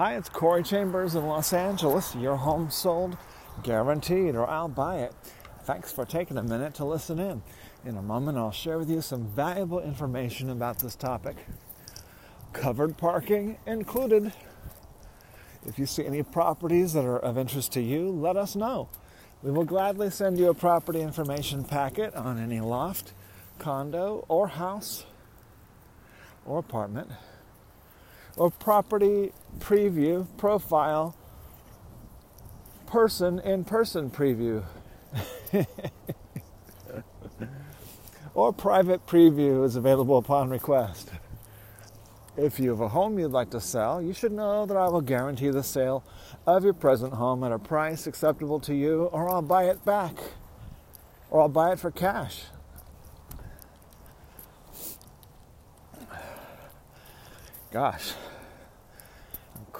Hi, it's Corey Chambers in Los Angeles. Your home sold, guaranteed, or I'll buy it. Thanks for taking a minute to listen in. In a moment, I'll share with you some valuable information about this topic. Covered parking included. If you see any properties that are of interest to you, let us know. We will gladly send you a property information packet on any loft, condo, or house, or apartment, or property preview, profile, person in person preview, or private preview is available upon request. If you have a home you'd like to sell, you should know that I will guarantee the sale of your present home at a price acceptable to you, or I'll buy it back, or I'll buy it for cash. Gosh,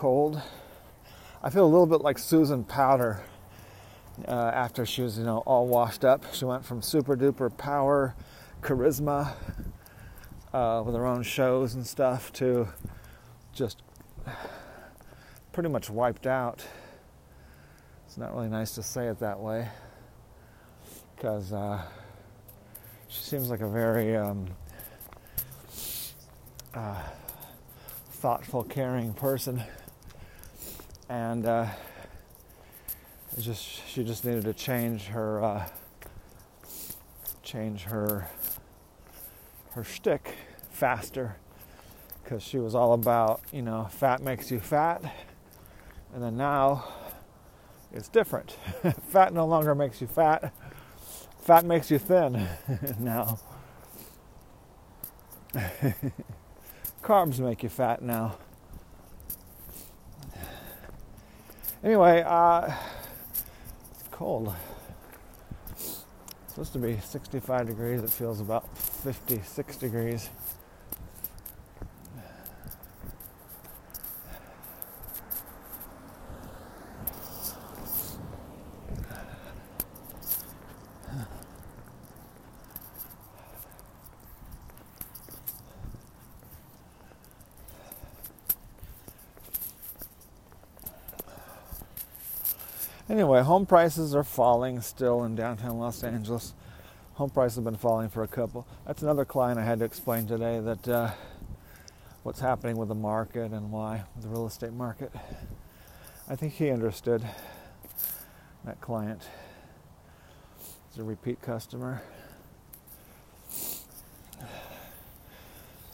cold. I feel a little bit like Susan Powter uh, after she was, you know, all washed up. She went from super duper power, charisma, uh, with her own shows and stuff to just pretty much wiped out. It's not really nice to say it that way because uh, she seems like a very um, uh, thoughtful, caring person, and uh, just she just needed to change her uh, change her her shtick faster because she was all about, you know, fat makes you fat. And then now it's different. fat no longer makes you fat, fat makes you thin now. Carbs make you fat now. Anyway, uh, it's cold supposed to be 65 degrees. It feels about 56 degrees. Anyway, home prices are falling still in downtown Los Angeles. Home prices have been falling for a couple. That's another client I had to explain today that uh, what's happening with the market and why the real estate market. I think he understood. That client is a repeat customer.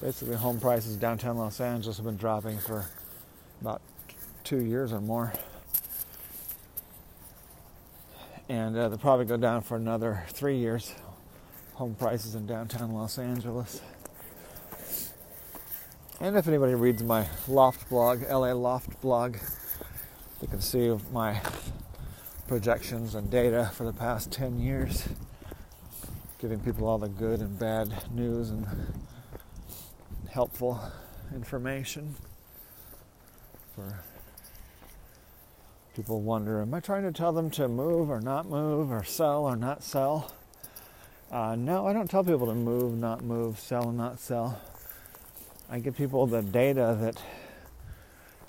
Basically, home prices downtown Los Angeles have been dropping for about two years or more and uh, they'll probably go down for another three years. Home prices in downtown Los Angeles. And if anybody reads my Loft blog, LA Loft blog, they can see my projections and data for the past 10 years, giving people all the good and bad news and helpful information for People wonder, am I trying to tell them to move or not move, or sell or not sell? Uh, no, I don't tell people to move, not move, sell, not sell. I give people the data that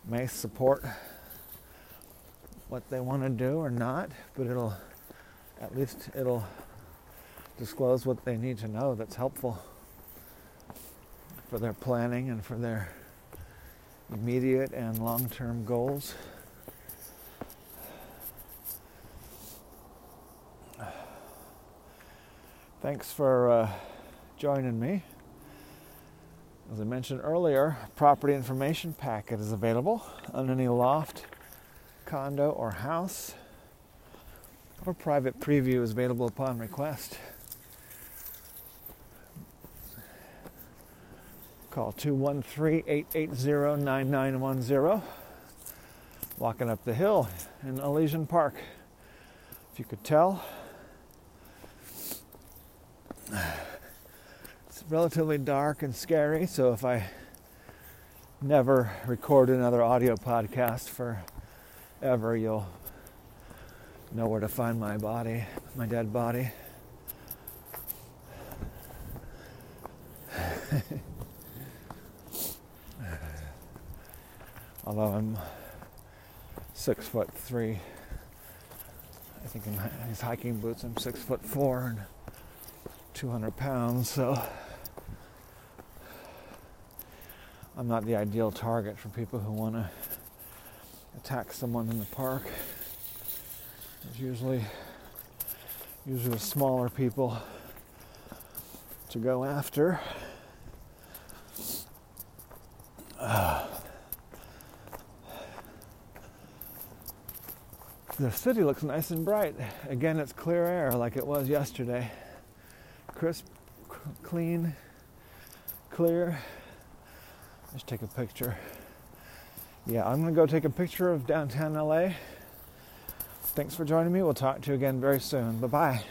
may support what they want to do or not, but it'll at least it'll disclose what they need to know that's helpful for their planning and for their immediate and long-term goals. Thanks for uh, joining me. As I mentioned earlier, property information packet is available on any loft, condo, or house, or private preview is available upon request. Call 213 880 9910. Walking up the hill in Elysian Park. If you could tell, it's relatively dark and scary, so if I never record another audio podcast for ever, you'll know where to find my body, my dead body. Although I'm six foot three. I think in his hiking boots, I'm six foot four and 200 pounds, so I'm not the ideal target for people who want to attack someone in the park. It's usually usually the smaller people to go after. Uh, the city looks nice and bright. Again, it's clear air like it was yesterday. Crisp, clean, clear. Let's take a picture. Yeah, I'm to go take a picture of downtown LA. Thanks for joining me. We'll talk to you again very soon. Bye bye.